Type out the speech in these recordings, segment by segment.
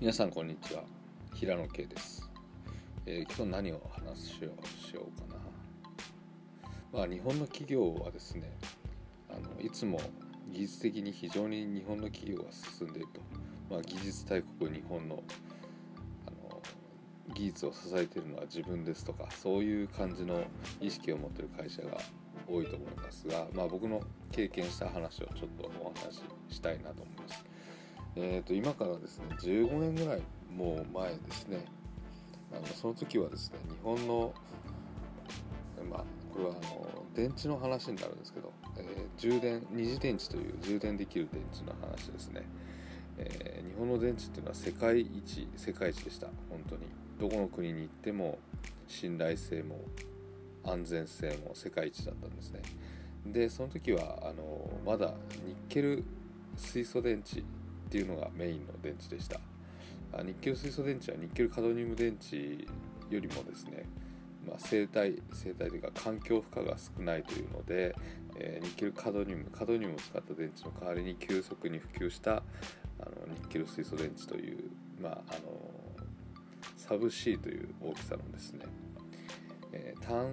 皆さんこんにちは。平野圭です、えー、今日何を話しようしようかな。まあ日本の企業はですねあのいつも技術的に非常に日本の企業が進んでいると、まあ、技術大国日本のあの技術を支えているのは自分ですとかそういう感じの意識を持ってる会社が多いと思いますが、まあ、僕の経験した話をちょっとお話ししたいなと思います。えー、と今からですね15年ぐらいもう前ですね。あのその時はですね日本のまあこれはあの電池の話になるんですけど、えー、充電二次電池という充電できる電池の話ですね、えー、日本の電池っていうのは世界一世界一でした。本当に。どこの国に行っても信頼性も安全性も世界一だったんですね。でその時はあのまだニッケル水素電池っていうのがメインの電池でした。ニッケル水素電池はニッケルカドニウム電池よりもですね、まあ、生態生態というか環境負荷が少ないというので、えー、ニッケルカドニウムカドニウムを使った電池の代わりに急速に普及したあのニッケル水素電池という、まあ、あのサブ C という大きさのですね、えー、単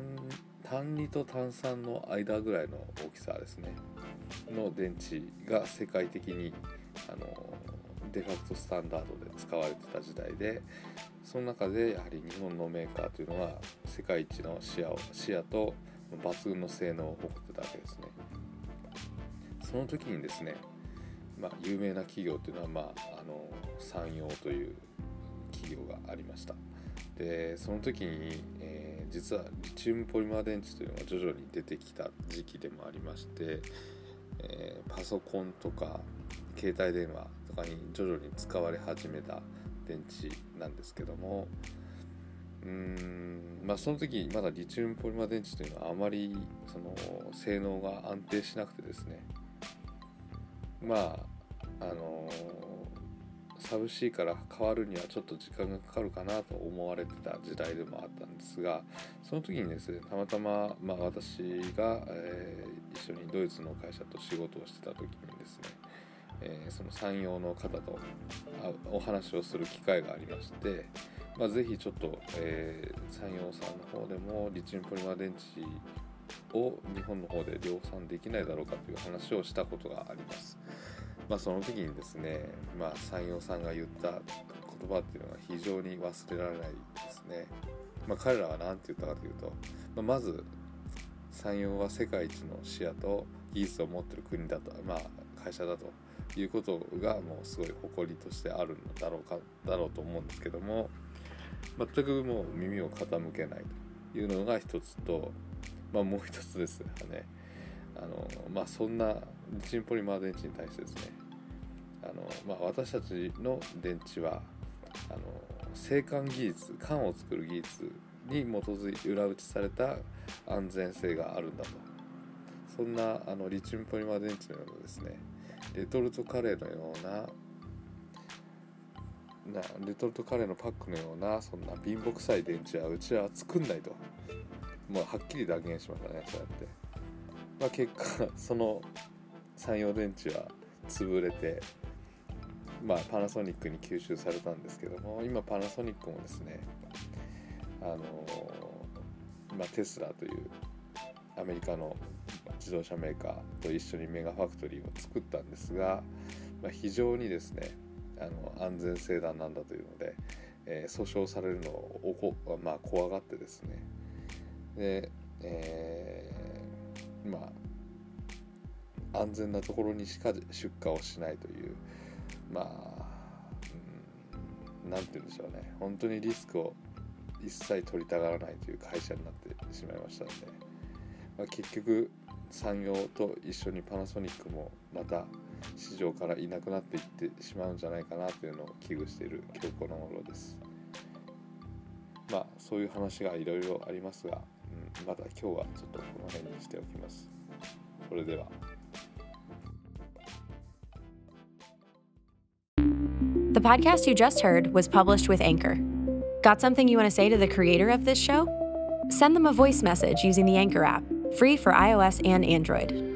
単2と単3の間ぐらいの大きさですねの電池が世界的にあのデファクトスタンダードで使われてた時代でその中でやはり日本のメーカーというのは世界一の視野を視野と抜群の性能を誇ってたわけですね。その時にですね、まあ、有名な企業というのは、まあ、あの山陽という企業がありました。でその時に、えー、実はリチウムポリマー電池というのが徐々に出てきた時期でもありまして、えー、パソコンとか携帯電話とかに徐々に使われ始めた電池なんですけどもうーんまあその時まだリチウムポリマー電池というのはあまりその性能が安定しなくてですね。まああのサブ C から変わるにはちょっと時間がかかるかなと思われてた時代でもあったんですがその時にですねたまたま、まあ、私が、えー、一緒にドイツの会社と仕事をしてた時にですねえー、その山陽の方とお話をする機会がありまして、まあ、ぜひちょっと、えー、山陽さんの方でもリチウムポリマー電池を日本の方で量産できないだろうかという話をしたことがあります。まあ、その時にですね、まあ、山陽さんが言った言葉っていうのが非常に忘れられないですね。まあ、彼らは何て言ったかというと、まあ、まず山陽は世界一の視野と技術を持ってる国だと、まあ、会社だということがもうすごい誇りとしてあるんだろうかだろうと思うんですけども全くもう耳を傾けないというのが一つと、まあ、もう一つですよね。あの、まあ、そんなリチンポリマー電池に対してですねあの、まあ、私たちの電池はあの生還技術缶を作る技術に基づいて裏打ちされた安全性があるんだと。そんなあのリチウムポリマー電池のようなですねレトルトカレーのようななレトルトカレーのパックのようなそんな貧乏くさい電池はうちは作んないと。もうはっきり断言しましたねそうやって、まあ、結果その山陽電池は潰れてまあパナソニックに吸収されたんですけども今パナソニックもですねあのまあ、テスラというアメリカの自動車メーカーと一緒にメガファクトリーを作ったんですが、まあ、非常にですねあの安全性だなんだというので、えー、訴訟されるのをおこ、まあ、怖がってですねで、えー、まあ安全なところにしか出荷をしないというまあ何、うん、て言うんでしょうね本当にリスクを一切取りたがらないという会社になってしまいましたので。まあ、結局産業と一緒にパナソニックもまた市場からいなくなっていってしまうんじゃないかなというのを危惧している今日この頃です。まあそういう話がいろいろありますが、うん、まだ今日はちょっとこの辺にしておきます。それでは。The podcast you just heard was published with Anchor. Got something you want to say to the creator of this show? Send them a voice message using the Anchor app. Free for iOS and Android.